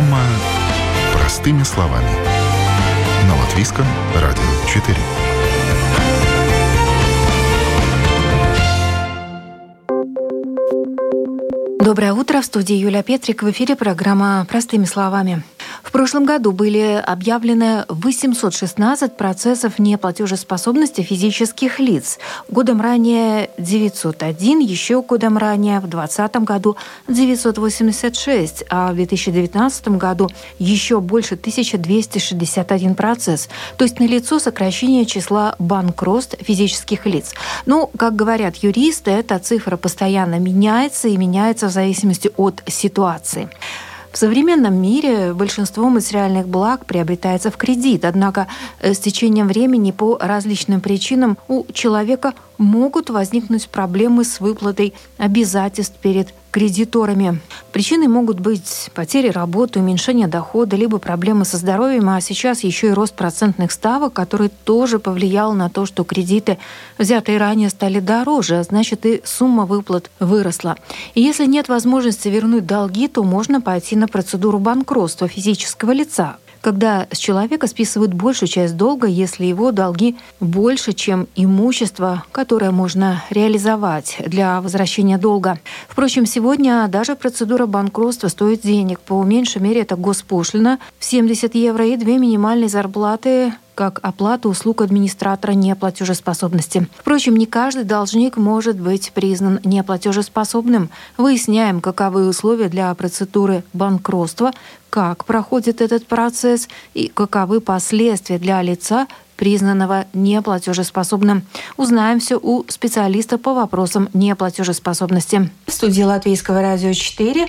Программа «Простыми словами» на Латвийском радио 4. Доброе утро. В студии Юлия Петрик. В эфире программа «Простыми словами». В прошлом году были объявлены 816 процессов неплатежеспособности физических лиц. Годом ранее 901, еще годом ранее в 2020 году 986, а в 2019 году еще больше 1261 процесс. То есть налицо сокращение числа банкротств физических лиц. Ну, как говорят юристы, эта цифра постоянно меняется и меняется в зависимости от ситуации. В современном мире большинство материальных благ приобретается в кредит, однако э, с течением времени по различным причинам у человека могут возникнуть проблемы с выплатой обязательств перед кредиторами. Причиной могут быть потери работы, уменьшение дохода, либо проблемы со здоровьем, а сейчас еще и рост процентных ставок, который тоже повлиял на то, что кредиты, взятые ранее, стали дороже, а значит и сумма выплат выросла. И если нет возможности вернуть долги, то можно пойти на процедуру банкротства физического лица когда с человека списывают большую часть долга, если его долги больше, чем имущество, которое можно реализовать для возвращения долга. Впрочем, сегодня даже процедура банкротства стоит денег. По меньшей мере это госпошлина в 70 евро и две минимальные зарплаты как оплата услуг администратора неплатежеспособности. Впрочем, не каждый должник может быть признан неплатежеспособным. Выясняем, каковы условия для процедуры банкротства, как проходит этот процесс и каковы последствия для лица, признанного неплатежеспособным. Узнаем все у специалиста по вопросам неплатежеспособности. В студии Латвийского радио 4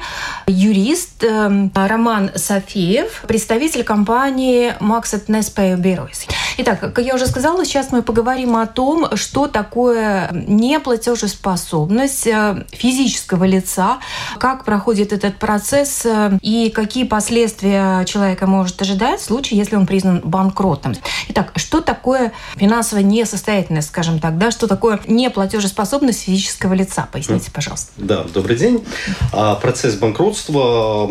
юрист э, Роман Софиев, представитель компании Maxet Nespay Bureaus. Итак, как я уже сказала, сейчас мы поговорим о том, что такое неплатежеспособность э, физического лица, как проходит этот процесс э, и какие последствия человека может ожидать в случае, если он признан банкротом. Итак, что такое финансовая несостоятельность, скажем так, да, что такое неплатежеспособность физического лица? Поясните, пожалуйста. Да, добрый день. А, процесс банкротства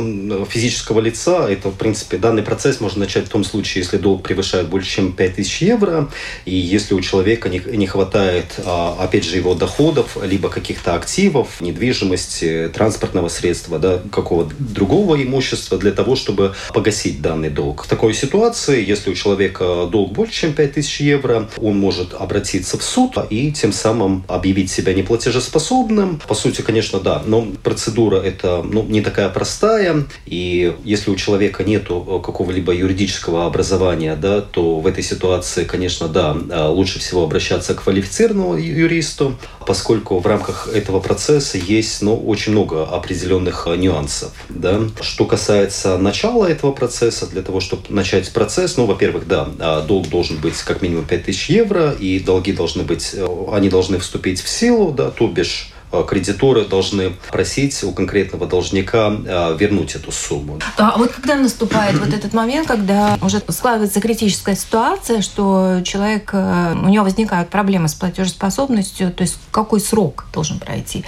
физического лица, это, в принципе, данный процесс можно начать в том случае, если долг превышает больше, чем 5000 евро, и если у человека не, не хватает, а, опять же, его доходов, либо каких-то активов, недвижимости, транспортного средства, да, какого-то другого имущества для того, чтобы погасить данный долг. В такой ситуации, если у человека долг больше, чем 5000 евро, он может обратиться в суд и тем самым объявить себя неплатежеспособным. По сути, конечно, да, но процедура это ну, не такая простая, и если у человека нет какого-либо юридического образования, да, то в этой ситуации, конечно, да, лучше всего обращаться к квалифицированному юристу, поскольку в рамках этого процесса есть ну, очень много определенных нюансов. Да. Что касается начала этого процесса, для того, чтобы начать процесс, ну, во-первых, да, долг должен быть быть как минимум 5000 евро, и долги должны быть, э, они должны вступить в силу, да, то бишь э, кредиторы должны просить у конкретного должника э, вернуть эту сумму. А вот когда наступает вот этот момент, когда уже складывается критическая ситуация, что человек, у него возникают проблемы с платежеспособностью, то есть какой срок должен пройти?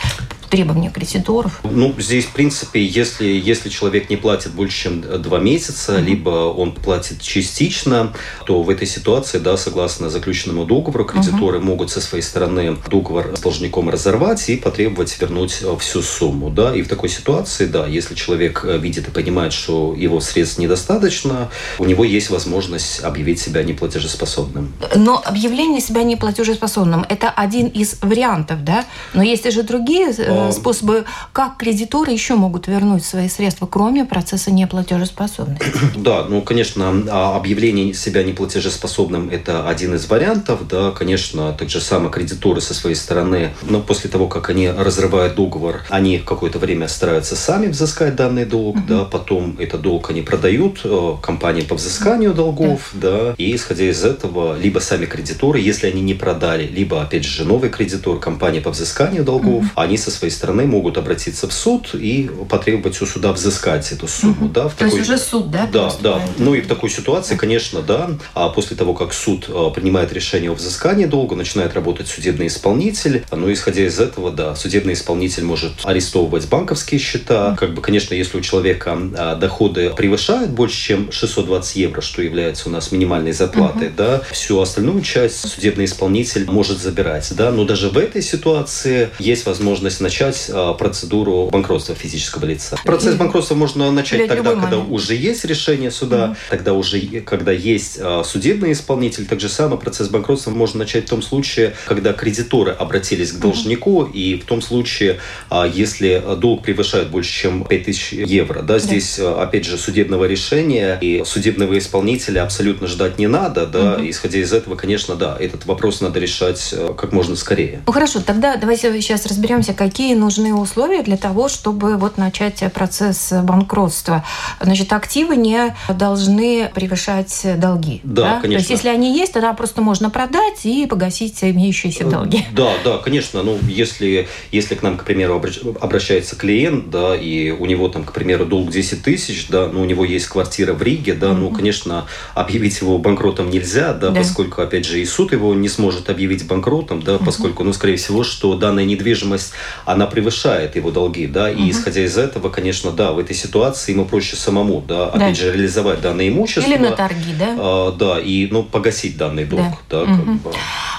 Требования кредиторов? Ну, здесь, в принципе, если, если человек не платит больше, чем два месяца, mm-hmm. либо он платит частично, то в этой ситуации, да, согласно заключенному договору, кредиторы mm-hmm. могут со своей стороны договор с должником разорвать и потребовать вернуть э, всю сумму, да, и в такой ситуации, да, если человек э, видит и понимает, что его средств недостаточно, у него есть возможность объявить себя неплатежеспособным. Но объявление себя неплатежеспособным – это один из вариантов, да? Но есть же другие э, способы, как кредиторы еще могут вернуть свои средства, кроме процесса неплатежеспособности? Да, ну, конечно, а, объявление себя неплатежеспособным – это один из вариантов. Да, конечно, так же самое кредиторы со своей стороны, но после того, как они разрывают договор, они какое-то время стараются сами взыскать данный долг, угу. да, потом этот долг они продают э, компании по взысканию долгов, да. да, и исходя из этого, либо сами кредиторы, если они не продали, либо, опять же, новый кредитор, компания по взысканию долгов, угу. они со своей стороны могут обратиться в суд и потребовать у суда взыскать эту сумму. Угу. Да, в То такой... есть уже суд, да? Да, да. Ну и в такой ситуации, конечно, да, а после того, как суд а, принимает решение о взыскании долга, начинает работать судебный исполнитель. Ну, исходя из этого, да, судебный исполнитель может арестовывать банковские счета. Как бы, конечно, если у человека а, доходы превышают больше, чем 620 евро, что является у нас минимальной зарплатой, угу. да, всю остальную часть судебный исполнитель может забирать, да, но даже в этой ситуации есть возможность начать а, процедуру банкротства физического лица. Процесс банкротства можно начать тогда, когда уже есть решение суда, угу. тогда уже, когда есть а, судебный исполнитель, так же самое процесс банкротства можно начать в том случае, когда кредиторы обратились к должнику, угу. и в том случае, а, если долг превышает больше, чем 5000 евро, да, здесь, да. опять же, судебного решения и судебного исполнителя абсолютно ждать не надо, да, угу. исходя из этого, конечно, да, этот вопрос надо решать э, как можно скорее. Ну хорошо, тогда давайте сейчас разберемся, какие нужны условия для того, чтобы вот начать процесс банкротства. Значит, активы не должны превышать долги. Да, да? конечно. То есть, если они есть, тогда просто можно продать и погасить имеющиеся долги. Да, да, конечно. Ну, если, если к нам, к примеру, обращается клиент, да, и у него там, к примеру, долг 10 тысяч, да, но у него есть квартира в Риге, да, mm-hmm. ну, конечно, объявить его банкротом нельзя, да, да, поскольку, опять же, и суд его не сможет объявить банкротом, да, mm-hmm. поскольку, ну, скорее всего, что данная недвижимость, она превышает его долги, да, и mm-hmm. исходя из этого, конечно, да, в этой ситуации ему проще самому, да, да. опять же, реализовать данное имущество. Или на торги, да? А, да, и, ну, погасить данный долг, да, да угу. как бы.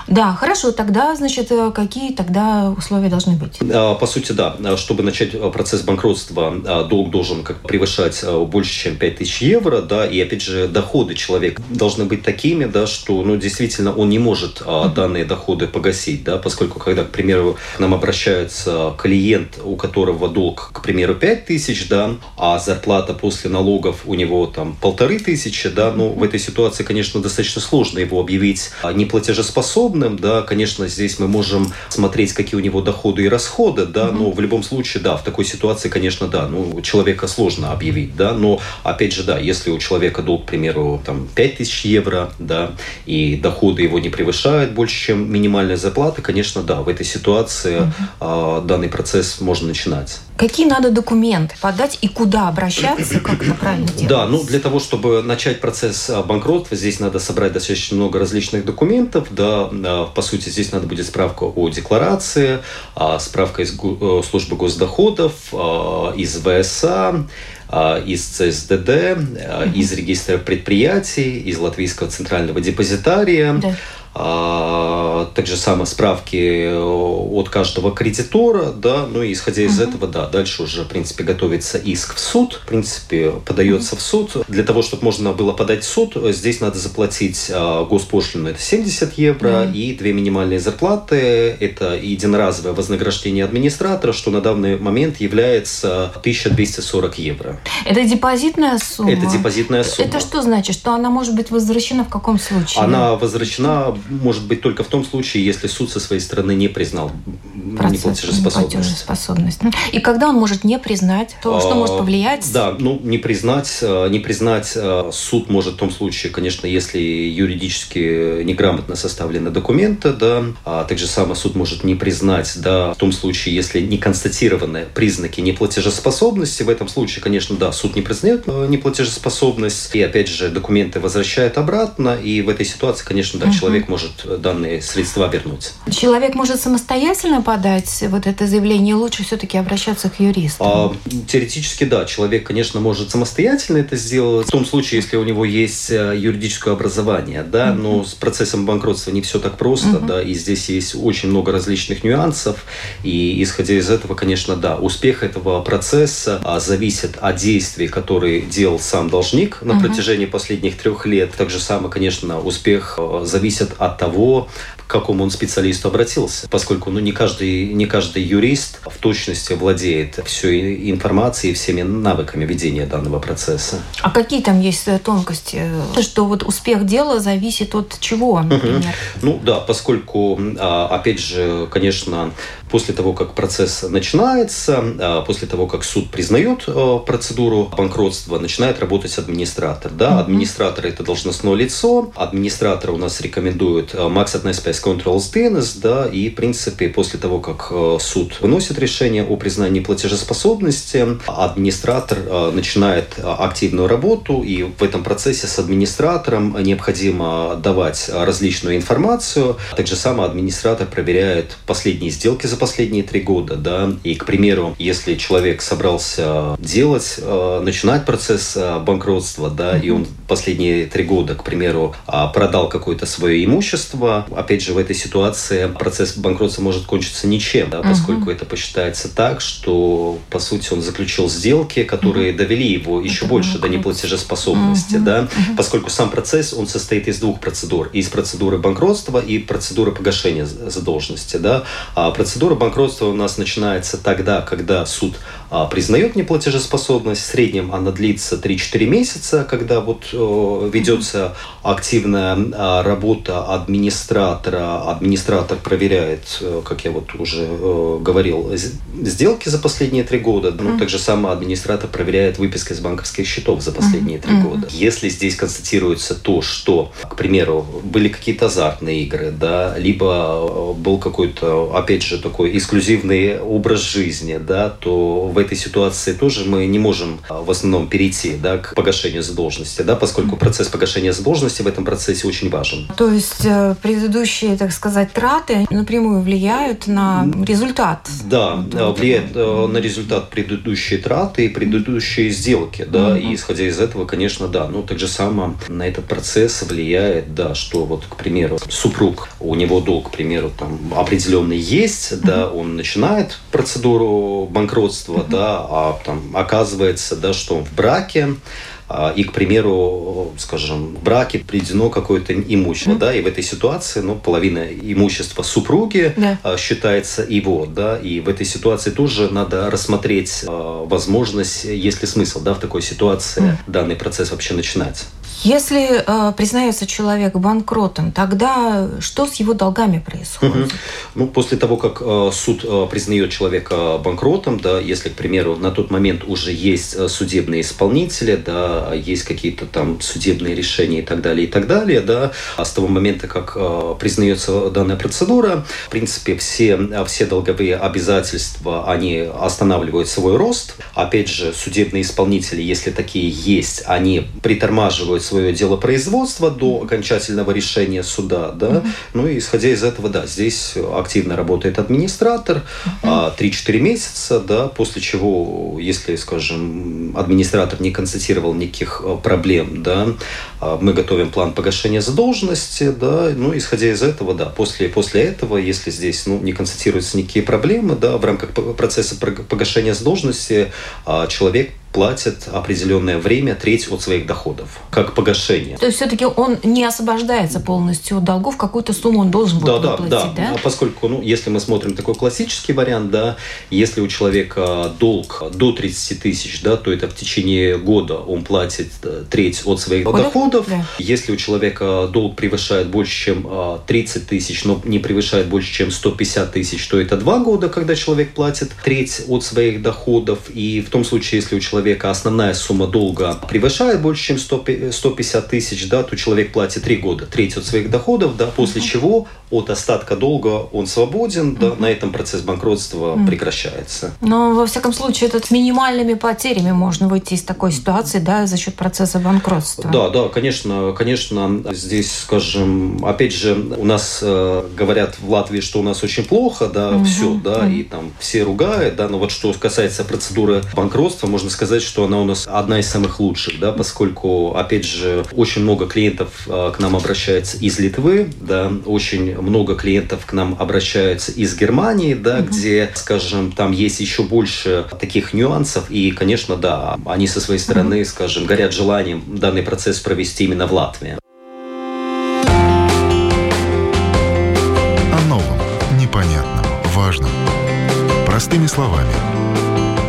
Да, хорошо. Тогда, значит, э, какие тогда условия должны быть? А, по сути, да. Чтобы начать э, процесс банкротства, а, долг должен как превышать э, больше, чем 5000 евро, да, и, опять же, доходы человека должны быть такими, да, что, ну, действительно, он не может данные доходы погасить, да, поскольку, когда, к примеру, к нам обращается клиент, у которого долг, к примеру, 5000, да, а зарплата после налогов у него там полторы тысячи, да, ну, в этой ситуации, конечно, достаточно сложно его объявить неплатежеспособным, да, конечно, здесь мы можем смотреть, какие у него доходы и расходы, да, но в любом случае, да, в такой ситуации, конечно, да, ну, человека сложно объявить, да, но, опять же, да, если у человека долг, к примеру, там, 5000 евро, да, и доходы его не превышают больше, чем минимальная зарплата, конечно, да, в этой ситуации э, данный процесс можно начинать. Какие надо документы подать и куда обращаться, как это правильно делать? Да, ну, для того, чтобы начать процесс а, банкротства, здесь надо собрать достаточно много различных документов, да, Э, по сути, здесь надо будет справка о декларации, а, справка из э, службы госдоходов, из ВСА, из ЦСДД, mm-hmm. из регистра предприятий, из Латвийского центрального депозитария. Да а, также самые справки от каждого кредитора, да, ну и исходя из угу. этого, да, дальше уже, в принципе, готовится иск в суд, в принципе, подается угу. в суд. Для того, чтобы можно было подать в суд, здесь надо заплатить а, госпошлину, это 70 евро, угу. и две минимальные зарплаты, это единоразовое вознаграждение администратора, что на данный момент является 1240 евро. Это депозитная сумма? Это депозитная сумма. Это что значит? Что она может быть возвращена в каком случае? Она возвращена может быть только в том случае, если суд со своей стороны не признал неплатежеспособность. неплатежеспособность. И когда он может не признать, то что может повлиять? Да, ну не признать, э, не признать э, суд может в том случае, конечно, если юридически неграмотно составлены документы, да, а также самое суд может не признать, да, в том случае, если не констатированы признаки неплатежеспособности, в этом случае, конечно, да, суд не признает э, неплатежеспособность, и опять же документы возвращает обратно, и в этой ситуации, конечно, да, угу. человек может данные средства вернуть. Человек может самостоятельно подать вот это заявление, лучше все-таки обращаться к юристу? А, теоретически, да. Человек, конечно, может самостоятельно это сделать. В том случае, если у него есть э, юридическое образование, да, mm-hmm. но с процессом банкротства не все так просто, mm-hmm. да, и здесь есть очень много различных нюансов, и исходя из этого, конечно, да, успех этого процесса а, зависит от действий, которые делал сам должник на mm-hmm. протяжении последних трех лет. Так же самое, конечно, успех э, зависит от того, к какому он специалисту обратился, поскольку ну, не, каждый, не каждый юрист в точности владеет всей информацией и всеми навыками ведения данного процесса. А какие там есть э, тонкости? Что вот успех дела зависит от чего, например? Угу. Ну да, поскольку, а, опять же, конечно, После того, как процесс начинается, а, после того, как суд признает а, процедуру банкротства, начинает работать администратор. Да? Администратор – это должностное лицо. Администратор у нас рекомендует Max Space Controls DNS, да, и, в принципе, после того, как суд выносит решение о признании платежеспособности, администратор начинает активную работу, и в этом процессе с администратором необходимо давать различную информацию. Также сам администратор проверяет последние сделки за последние три года. Да? И, к примеру, если человек собрался делать, э, начинать процесс э, банкротства, да, и он последние три года, к примеру, а, продал какое-то свое имущество, опять же, в этой ситуации процесс банкротства может кончиться ничем, да, поскольку это посчитается так, что, по сути, он заключил сделки, которые довели его еще больше до неплатежеспособности, да, поскольку сам процесс, он состоит из двух процедур. Из процедуры банкротства и процедуры погашения задолженности. Да? А процедура банкротства у нас начинается тогда, когда суд признает неплатежеспособность. В среднем она длится 3-4 месяца, когда вот э, ведется активная а, работа администратора. Администратор проверяет, э, как я вот уже э, говорил, сделки за последние три года. Ну, также сам администратор проверяет выписки из банковских счетов за последние три года. Если здесь констатируется то, что, к примеру, были какие-то азартные игры, да, либо был какой-то, опять же, такой эксклюзивный образ жизни, да, то в этой ситуации тоже мы не можем в основном перейти да, к погашению задолженности, да, поскольку процесс погашения задолженности в этом процессе очень важен. То есть э, предыдущие, так сказать, траты напрямую влияют на результат? Да, влияет э, на результат предыдущие траты и предыдущие сделки, да, и исходя из этого, конечно, да, ну так же само на этот процесс влияет, да, что вот, к примеру, супруг, у него долг, к примеру, там определенный есть, да, он начинает процедуру банкротства, mm-hmm. да, а там оказывается, да, что он в браке, а, и, к примеру, скажем, в браке приведено какое-то имущество, mm-hmm. да, и в этой ситуации, ну, половина имущества супруги yeah. А, считается его, да, и в этой ситуации тоже надо рассмотреть э, возможность, есть ли смысл, да, в такой ситуации mm-hmm. данный процесс вообще начинать. Если э, признается человек банкротом, тогда что с его долгами происходит? Угу. Ну, после того, как э, суд э, признает человека банкротом, да, если, к примеру, на тот момент уже есть э, судебные исполнители, да, есть какие-то там судебные решения и так далее, и так далее, да, а с того момента, как э, признается данная процедура, в принципе, все, все долговые обязательства, они останавливают свой рост. Опять же, судебные исполнители, если такие есть, они притормаживают свое дело производства до окончательного решения суда, да, mm-hmm. ну и исходя из этого, да, здесь активно работает администратор, mm-hmm. 3-4 месяца, да, после чего, если, скажем, администратор не констатировал никаких э, проблем, да, а, мы готовим план погашения задолженности, да, ну, исходя из этого, да, после, после этого, если здесь, ну, не констатируются никакие проблемы, да, в рамках процесса погашения задолженности а, человек платит определенное время треть от своих доходов, как погашение. То есть все-таки он не освобождается полностью от долгов, какую-то сумму он должен будет да, выплатить, да, да? да? Поскольку, ну, если мы смотрим такой классический вариант, да, если у человека долг до 30 тысяч, да, то это в течение года он платит э, треть от своих Доходов? доходов. Да. Если у человека долг превышает больше, чем 30 э, тысяч, но не превышает больше, чем 150 тысяч, то это два года, когда человек платит треть от своих доходов. И в том случае, если у человека человека основная сумма долга превышает больше, чем 100, 150 тысяч, да, то человек платит 3 года, треть от своих доходов, да, после uh-huh. чего от остатка долга он свободен, да, uh-huh. на этом процесс банкротства uh-huh. прекращается. Но, во всяком случае, это с минимальными потерями можно выйти из такой ситуации, да, за счет процесса банкротства. Да, да, конечно, конечно, здесь, скажем, опять же, у нас э, говорят в Латвии, что у нас очень плохо, да, uh-huh. все, да, uh-huh. и там все ругают, да, но вот что касается процедуры банкротства, можно сказать, сказать, что она у нас одна из самых лучших, да, поскольку, опять же, очень много клиентов а, к нам обращается из Литвы, да, очень много клиентов к нам обращаются из Германии, да, угу. где, скажем, там есть еще больше таких нюансов, и, конечно, да, они со своей стороны, угу. скажем, горят желанием данный процесс провести именно в Латвии. О новом, непонятном, важном. Простыми словами.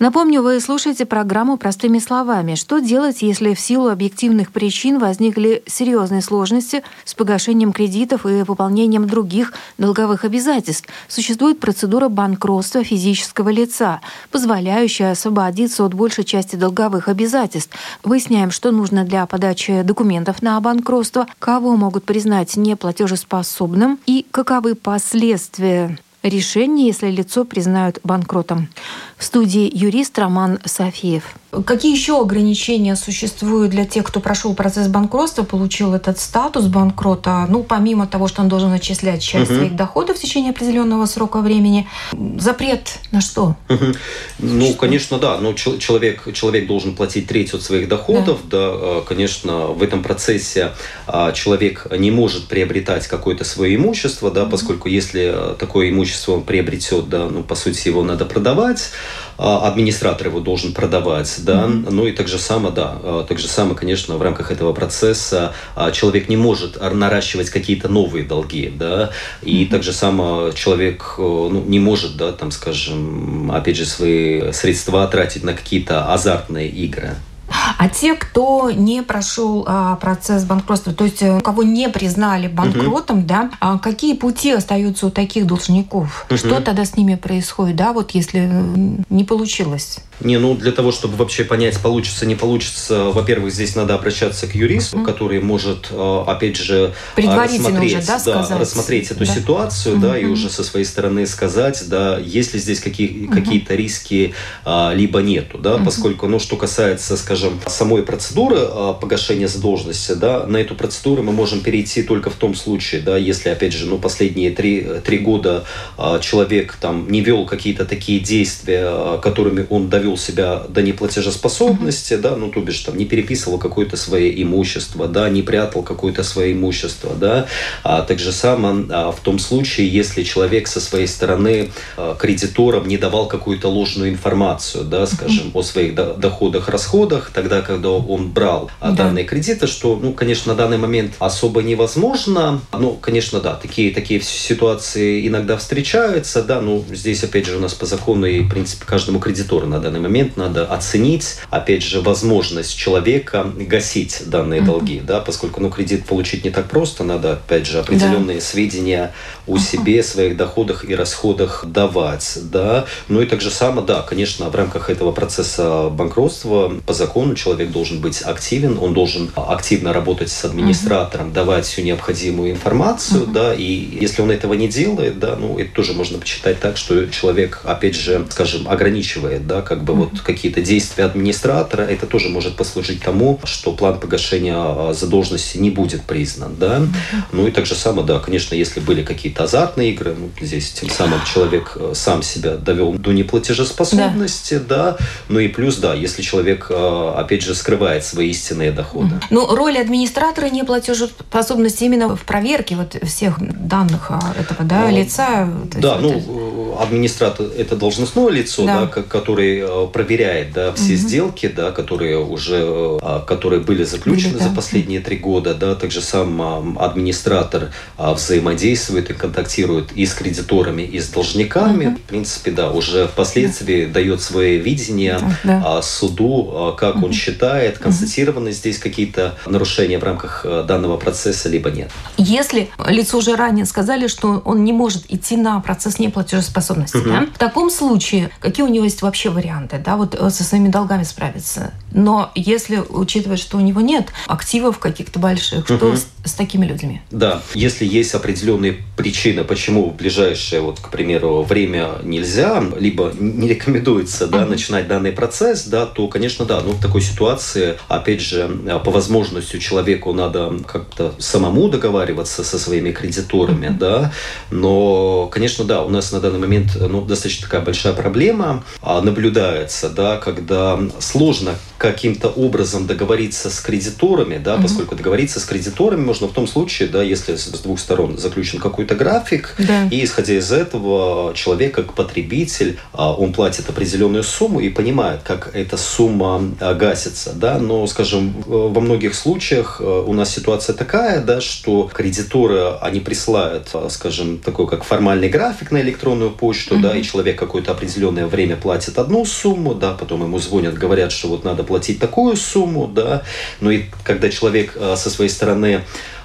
Напомню, вы слушаете программу «Простыми словами». Что делать, если в силу объективных причин возникли серьезные сложности с погашением кредитов и выполнением других долговых обязательств? Существует процедура банкротства физического лица, позволяющая освободиться от большей части долговых обязательств. Выясняем, что нужно для подачи документов на банкротство, кого могут признать неплатежеспособным и каковы последствия решения, если лицо признают банкротом. В студии юрист Роман Софиев. Какие еще ограничения существуют для тех, кто прошел процесс банкротства, получил этот статус банкрота? Ну, помимо того, что он должен начислять часть угу. своих доходов в течение определенного срока времени, запрет на что? Угу. Ну, конечно, да. Но человек, человек должен платить треть от своих доходов. Да. да, а, конечно, в этом процессе а, человек не может приобретать какое-то свое имущество, да, угу. поскольку если такое имущество он приобретет, да, ну, по сути, его надо продавать. А, администратор его должен продавать, да, mm-hmm. ну и так же само, да, а, так же само, конечно, в рамках этого процесса а, человек не может наращивать какие-то новые долги, да, и mm-hmm. так же само человек ну, не может, да, там, скажем, опять же, свои средства тратить на какие-то азартные игры. А те, кто не прошел а, процесс банкротства, то есть у э, кого не признали банкротом, угу. да, а какие пути остаются у таких должников? Угу. Что тогда с ними происходит, да, вот если э, не получилось? Не, ну для того, чтобы вообще понять, получится, не получится, во-первых, здесь надо обращаться к юристу, mm который может, э, опять же, рассмотреть, уже, да, да, рассмотреть эту да. ситуацию, mm да, и уже со своей стороны сказать, да, есть ли здесь какие, mm какие-то риски, а, либо нету, да, mm поскольку, ну, что касается, скажем, самой процедуры а, погашения задолженности, да, на эту процедуру мы можем перейти только в том случае, да, если, опять же, ну, последние три, три года а, человек там не вел какие-то такие действия, которыми он довел себя до неплатежеспособности, да, ну, то бишь, там, не переписывал какое-то свое имущество, да, не прятал какое-то свое имущество, да, а так же само а, в том случае, если человек со своей стороны а, кредиторам не давал какую-то ложную информацию, да, скажем, о своих до- доходах, расходах, тогда, когда он брал а, да. данные кредиты, что, ну, конечно, на данный момент особо невозможно, ну, конечно, да, такие, такие ситуации иногда встречаются, да, ну, здесь, опять же, у нас по закону и, в принципе, каждому кредитору на данный момент надо оценить, опять же, возможность человека гасить данные mm-hmm. долги, да, поскольку, ну, кредит получить не так просто, надо, опять же, определенные да. сведения о себе, своих доходах и расходах давать, да, ну и так же само, да, конечно, в рамках этого процесса банкротства по закону человек должен быть активен, он должен активно работать с администратором, mm-hmm. давать всю необходимую информацию, mm-hmm. да, и если он этого не делает, да, ну, это тоже можно почитать так, что человек, опять же, скажем, ограничивает, да, как бы mm-hmm. вот какие-то действия администратора, это тоже может послужить тому, что план погашения а, задолженности не будет признан, да. Mm-hmm. Ну и так же само, да, конечно, если были какие-то азартные игры, ну, здесь тем самым человек э, сам себя довел до неплатежеспособности, да. да, ну и плюс, да, если человек, э, опять же, скрывает свои истинные доходы. Ну, роль администратора неплатежеспособности именно в проверке вот всех данных а, этого, да, ну, лица. Да, ну, э, администратор – это должностное лицо, да, да который Э, проверяет да, все угу. сделки, да, которые уже э, которые были заключены да. за последние три года. Да, также сам администратор а, взаимодействует и контактирует и с кредиторами, и с должниками. Угу. В принципе, да, уже впоследствии да. дает свое видение да. А, суду, а, как он считает, констатированы здесь какие-то нарушения в рамках э, данного процесса, либо нет. Если лицо уже ранее сказали, что он не может идти на процесс неплатежеспособности, да? в таком случае какие у него есть вообще варианты? да, вот э, со своими долгами справиться. Но если учитывать, что у него нет активов каких-то больших, что угу. с, с такими людьми? Да, если есть определенные причины, почему в ближайшее, вот, к примеру, время нельзя, либо не рекомендуется, да, угу. начинать данный процесс, да, то, конечно, да, ну, такой ситуации, опять же, по возможности человеку надо как-то самому договариваться со своими кредиторами, да, но, конечно, да, у нас на данный момент, ну, достаточно такая большая проблема, а наблюдается, да, когда сложно каким-то образом договориться с кредиторами, да, угу. поскольку договориться с кредиторами можно в том случае, да, если с двух сторон заключен какой-то график, да. и исходя из этого человек как потребитель, а, он платит определенную сумму и понимает, как эта сумма а, гасится, да, но, скажем, во многих случаях э, у нас ситуация такая, да, что кредиторы, они присылают, а, скажем, такой как формальный график на электронную почту, угу. да, и человек какое-то определенное время платит одну сумму, да, потом ему звонят, говорят, что вот надо платить такую сумму, да, но и когда человек э, со своей стороны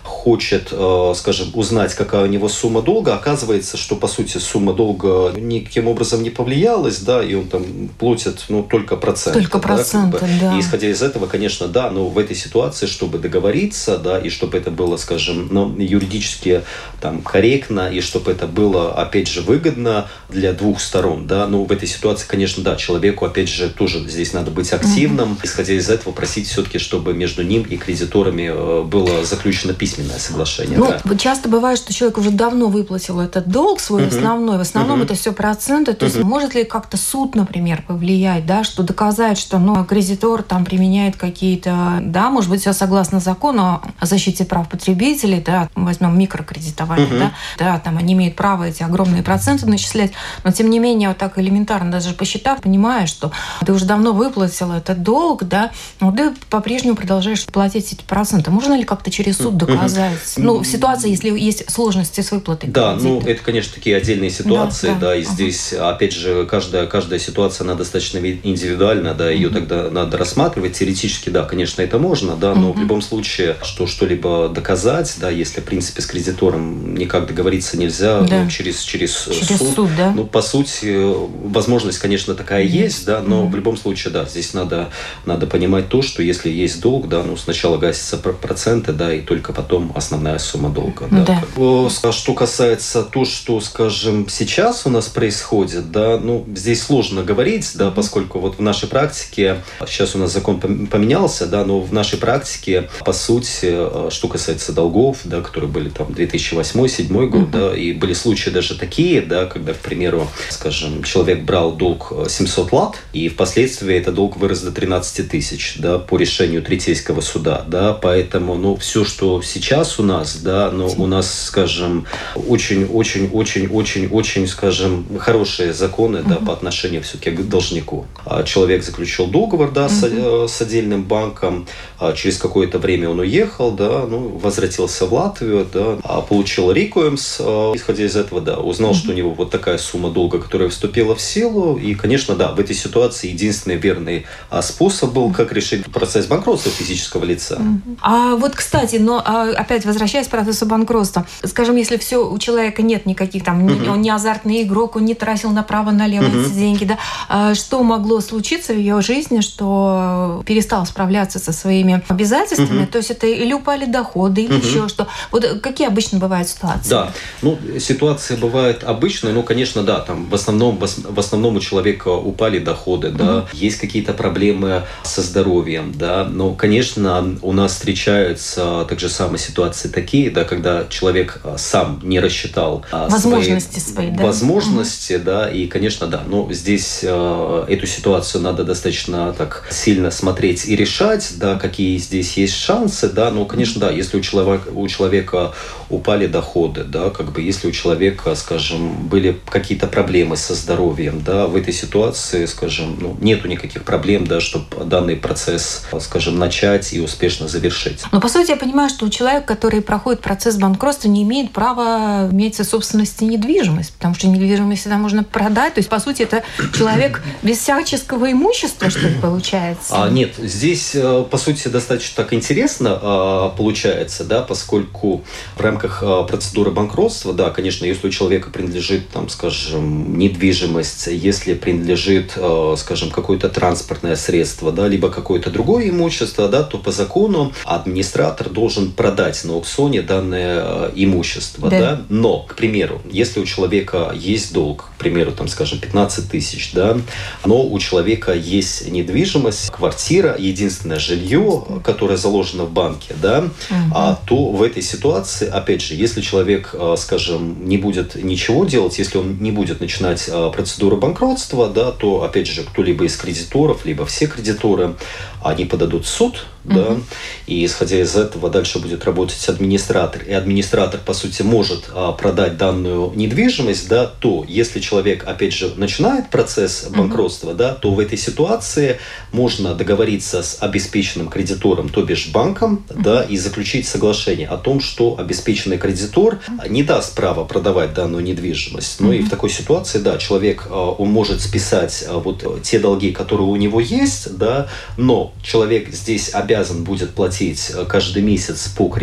хочет, э, скажем, узнать, какая у него сумма долга, оказывается, что, по сути, сумма долга никаким образом не повлиялась, да, и он там платит, ну, только проценты. Только проценты, да, как бы. да. И исходя из этого, конечно, да, но в этой ситуации, чтобы договориться, да, и чтобы это было, скажем, ну, юридически там корректно, и чтобы это было, опять же, выгодно для двух сторон, да, ну, в этой ситуации, конечно, да, человеку, опять же, тоже здесь надо быть активным, угу. исходя из этого, просить все-таки, чтобы между ним и кредиторами э, было заключено письменное соглашение. Ну, да. часто бывает, что человек уже давно выплатил этот долг свой угу. основной. В основном угу. это все проценты. То угу. есть может ли как-то суд, например, повлиять, да, что доказать, что ну, кредитор там применяет какие-то, да, может быть, все согласно закону о защите прав потребителей, да, возьмем микрокредитование, угу. да, да, там они имеют право эти огромные проценты начислять, но тем не менее вот так элементарно, даже посчитав, понимаешь, что ты уже давно выплатил этот долг, да, но ты по-прежнему продолжаешь платить эти проценты. Можно ли как-то через суд доказать? Доказать? Ну, в ситуации, если есть сложности с выплатой Да, кредита. ну, это, конечно, такие отдельные ситуации, да, да, да и ага. здесь, опять же, каждая, каждая ситуация, она достаточно индивидуальна, да, ее угу. тогда надо рассматривать. Теоретически, да, конечно, это можно, да, но угу. в любом случае, что что-либо доказать, да, если, в принципе, с кредитором никак договориться нельзя, да. ну, через, через, через суд, суд, да? ну, по сути, возможность, конечно, такая угу. есть, да, но угу. в любом случае, да, здесь надо, надо понимать то, что если есть долг, да, ну, сначала гасятся проценты, да, и только потом основная сумма долга. Да. Да. Что касается то, что, скажем, сейчас у нас происходит, да, ну, здесь сложно говорить, да, поскольку вот в нашей практике, сейчас у нас закон поменялся, да, но в нашей практике, по сути, э, что касается долгов, да, которые были там 2008-2007 год, угу. да, и были случаи даже такие, да, когда, к примеру, скажем, человек брал долг 700 лат, и впоследствии этот долг вырос до 13 тысяч, да, по решению третейского суда, да, поэтому, ну, все, что сейчас сейчас у нас, да, но у нас, скажем, очень-очень-очень-очень-очень, скажем, хорошие законы, да, по отношению все-таки к должнику. А человек заключил договор, да, с, э, с отдельным банком, а через какое-то время он уехал, да, ну, возвратился в Латвию, да, а получил рекуэмс, э, исходя из этого, да, узнал, что у него вот такая сумма долга, которая вступила в силу, и, конечно, да, в этой ситуации единственный верный а, способ был, как решить процесс банкротства физического лица. А вот, кстати, но опять возвращаясь к процессу банкротства, скажем, если все у человека нет никаких там, угу. он не азартный игрок, он не тратил направо-налево угу. эти деньги, да, а что могло случиться в ее жизни, что перестал справляться со своими обязательствами, угу. то есть это или упали доходы, или угу. еще что. Вот какие обычно бывают ситуации? Да, ну ситуация бывает обычная, ну конечно, да, там в основном в основном у человека упали доходы, да, угу. есть какие-то проблемы со здоровьем, да, но конечно у нас встречаются также самые ситуации ситуации такие, да, когда человек а, сам не рассчитал а, возможности свои, свои да? возможности, угу. да, и, конечно, да, но здесь э, эту ситуацию надо достаточно так сильно смотреть и решать, да, какие здесь есть шансы, да, но, конечно, да, если у человека, у человека упали доходы, да, как бы если у человека, скажем, были какие-то проблемы со здоровьем, да, в этой ситуации, скажем, ну, нету никаких проблем, да, чтобы данный процесс, скажем, начать и успешно завершить. Но, по сути, я понимаю, что у человека который проходит процесс банкротства, не имеет права иметь собственности недвижимость, потому что недвижимость всегда можно продать. То есть, по сути, это человек без всяческого имущества, что ли, получается? А, нет, здесь, э, по сути, достаточно так интересно а, получается, да, поскольку в рамках а, процедуры банкротства, да, конечно, если у человека принадлежит, там, скажем, недвижимость, если принадлежит, а, скажем, какое-то транспортное средство, да, либо какое-то другое имущество, да, то по закону администратор должен продать продать на аукционе данное имущество, да. да, но, к примеру, если у человека есть долг, к примеру, там, скажем, 15 тысяч, да, но у человека есть недвижимость, квартира, единственное жилье, которое заложено в банке, да, угу. а, то в этой ситуации, опять же, если человек, скажем, не будет ничего делать, если он не будет начинать процедуру банкротства, да, то, опять же, кто-либо из кредиторов, либо все кредиторы, они подадут в суд, угу. да, и исходя из этого дальше будет работать администратор, и администратор, по сути, может а, продать данную недвижимость, да, то если человек, опять же, начинает процесс банкротства, угу. да, то в этой ситуации можно договориться с обеспеченным кредитором, то бишь банком, угу. да, и заключить соглашение о том, что обеспеченный кредитор не даст права продавать данную недвижимость. Ну угу. и в такой ситуации, да, человек, а, он может списать а, вот те долги, которые у него есть, да, но человек здесь обязан будет платить э, каждый месяц по кредиту.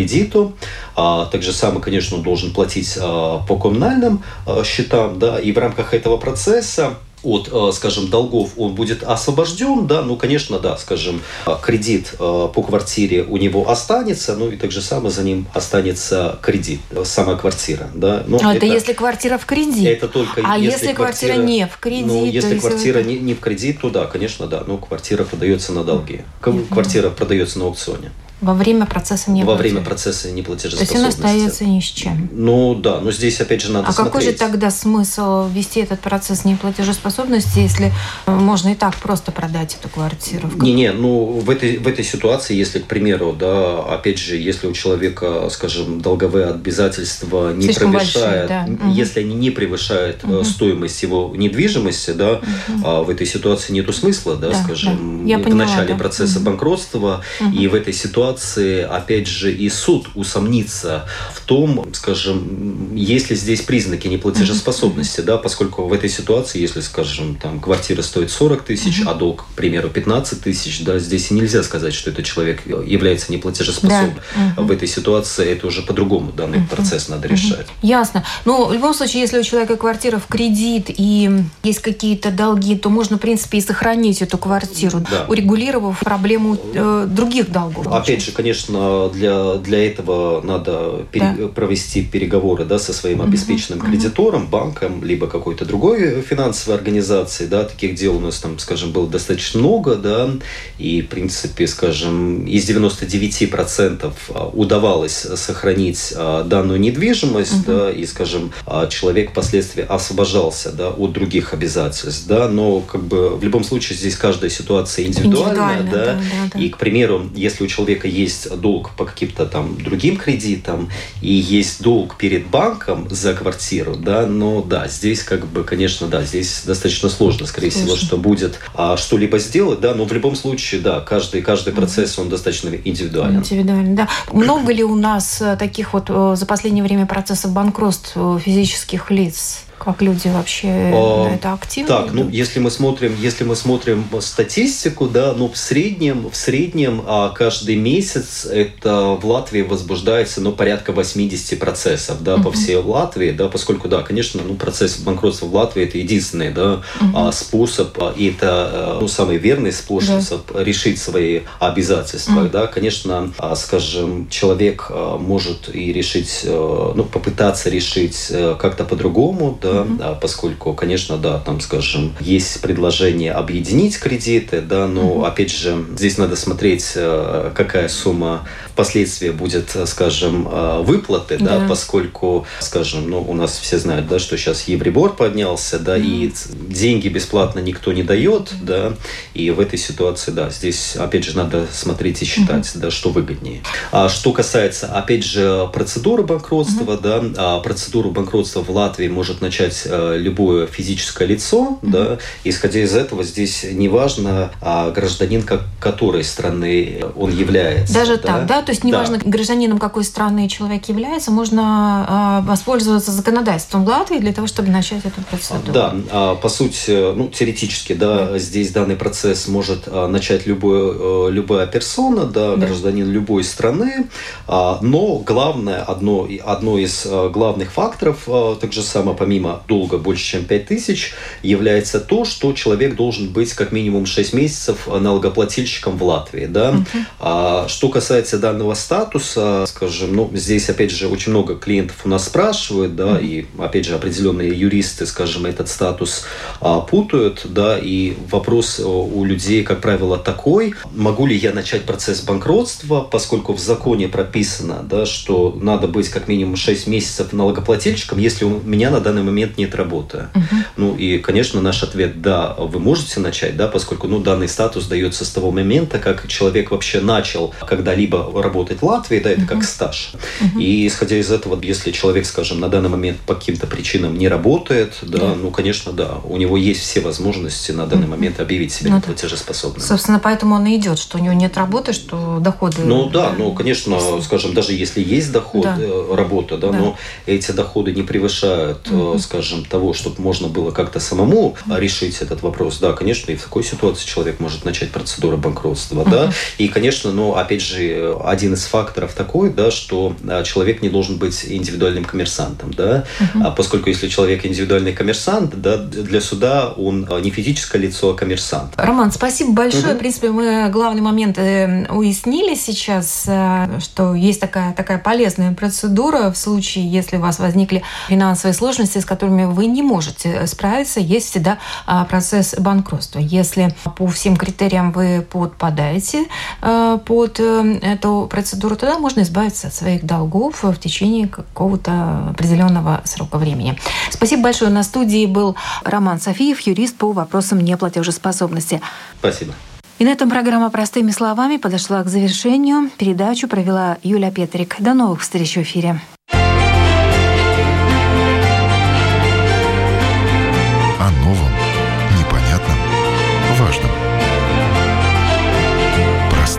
А, так же самое, конечно, он должен платить а, по коммунальным а, счетам. Да, и в рамках этого процесса от, э, скажем, долгов он будет освобожден, да, ну, конечно, да, скажем, э, кредит по квартире у него останется, ну, и так же самое за ним останется кредит, сама квартира, да. Но а это, это если квартира в кредит? Это только а если, если квартира, квартира не в кредит? Ну, если квартира не, не в кредит, то да, конечно, да, но квартира продается на долги. Квартира продается на аукционе. Во время процесса не Во время процесса неплатежеспособности. То есть он остается ни с чем. Ну да, но здесь опять же надо А смотреть. какой же тогда смысл вести этот процесс неплатежеспособности, если э, можно и так просто продать эту квартиру? Не-не, ну в этой, в этой ситуации, если, к примеру, да, опять же, если у человека, скажем, долговые обязательства не Слишком превышают, большие, да. если угу. они не превышают угу. стоимость его недвижимости, да, угу. а в этой ситуации нету смысла, да, да скажем, да. Я в поняла, начале да. процесса угу. банкротства, угу. и в этой ситуации ситуации, опять же, и суд усомнится в том, скажем, есть ли здесь признаки неплатежеспособности, да, поскольку в этой ситуации, если, скажем, там квартира стоит 40 тысяч, а долг, к примеру, 15 тысяч, да, здесь и нельзя сказать, что этот человек является неплатежеспособным. Да. В этой ситуации это уже по-другому данный процесс надо решать. Ясно. Но в любом случае, если у человека квартира в кредит и есть какие-то долги, то можно, в принципе, и сохранить эту квартиру, да. урегулировав проблему э, других долгов. Опять опять же, конечно, для, для этого надо пере, да. провести переговоры да, со своим обеспеченным угу, кредитором, угу. банком, либо какой-то другой финансовой организацией. Да, таких дел у нас там, скажем, было достаточно много, да, и, в принципе, скажем, из 99% а, удавалось сохранить а, данную недвижимость, угу. да, и, скажем, а, человек впоследствии освобождался да, от других обязательств, да, но как бы в любом случае здесь каждая ситуация индивидуальная, да, да, да, да. и, к примеру, если у человека человека есть долг по каким-то там другим кредитам и есть долг перед банком за квартиру, да, но да, здесь как бы, конечно, да, здесь достаточно сложно, скорее сложно. всего, что будет а, что-либо сделать, да, но в любом случае, да, каждый, каждый процесс, он достаточно индивидуален. Индивидуально, да. Много ли у нас э, таких вот э, за последнее время процессов банкротств э, физических лиц? Как люди вообще а, это активно? Так, ну, идут? ну если мы смотрим, если мы смотрим статистику, да, ну в среднем, в среднем а, каждый месяц это в Латвии возбуждается, ну порядка 80 процессов, да, uh-huh. по всей Латвии, да, поскольку, да, конечно, ну процесс банкротства в Латвии это единственный, да, uh-huh. способ, и это, ну самый верный способ да. решить свои обязательства, uh-huh. да, конечно, скажем, человек может и решить, э, ну попытаться решить э, как-то по-другому, да, угу. поскольку, конечно, да, там, скажем, есть предложение объединить кредиты, да, но, угу. опять же, здесь надо смотреть, э, какая сумма впоследствии будет, скажем, э, выплаты, да, да поскольку, скажем, ну, у нас все знают, да, что сейчас Евребор поднялся, да, угу. и деньги бесплатно никто не дает, да, и в этой ситуации, да, здесь, опять же, надо смотреть и считать, угу. да, что выгоднее. А что касается, опять же, процедуры банкротства, угу. да, а процедуру банкротства в Латвии может начать начать э, любое физическое лицо, mm-hmm. да, исходя из этого здесь неважно, а гражданин как, которой страны он является. Даже да? так, да? То есть неважно, да. гражданином какой страны человек является, можно э, воспользоваться законодательством Латвии для того, чтобы начать эту процедуру. Да, а, по сути, ну, теоретически, да, mm-hmm. здесь данный процесс может а, начать любой, э, любая персона, да, mm-hmm. гражданин любой страны, а, но главное, одно, одно из главных факторов, так же самое, помимо сумма долга больше, чем 5 тысяч, является то, что человек должен быть как минимум 6 месяцев налогоплательщиком в Латвии. Да? Угу. А, что касается данного статуса, скажем, ну, здесь, опять же, очень много клиентов у нас спрашивают, да, угу. и, опять же, определенные юристы, скажем, этот статус а, путают, да, и вопрос у людей, как правило, такой, могу ли я начать процесс банкротства, поскольку в законе прописано, да, что надо быть как минимум 6 месяцев налогоплательщиком, если у меня на данный момент нет работы. Угу. Ну и, конечно, наш ответ – да, вы можете начать, да, поскольку ну, данный статус дается с того момента, как человек вообще начал когда-либо работать в Латвии, да, это угу. как стаж. Угу. И исходя из этого, если человек, скажем, на данный момент по каким-то причинам не работает, да, да. ну, конечно, да, у него есть все возможности на данный момент объявить себя ну, неплатежеспособным. Собственно, поэтому он и идет, что у него нет работы, что доходы... Ну да, ну, конечно, скажем, даже если есть доход, да. Э, работа, да, да, но эти доходы не превышают, угу. Скажем, того, чтобы можно было как-то самому решить этот вопрос, да, конечно, и в такой ситуации человек может начать процедуру банкротства, да, и, конечно, ну, опять же, один из факторов такой, да, что а, человек не должен быть индивидуальным коммерсантом, да, угу. поскольку если человек индивидуальный коммерсант, да, для суда он а, не физическое лицо, а коммерсант. Роман, спасибо большое. В принципе, мы главный момент э, уяснили сейчас, э, что есть такая, такая полезная процедура в случае, если у вас возникли финансовые сложности, с которыми вы не можете справиться, есть всегда а, процесс банкротства. Если по всем критериям вы подпадаете э, под эту процедуру, тогда можно избавиться от своих долгов в течение какого-то определенного срока времени. Спасибо большое. На студии был Роман Софиев, юрист по вопросам неплатежеспособности. Спасибо. И на этом программа «Простыми словами» подошла к завершению. Передачу провела Юля Петрик. До новых встреч в эфире.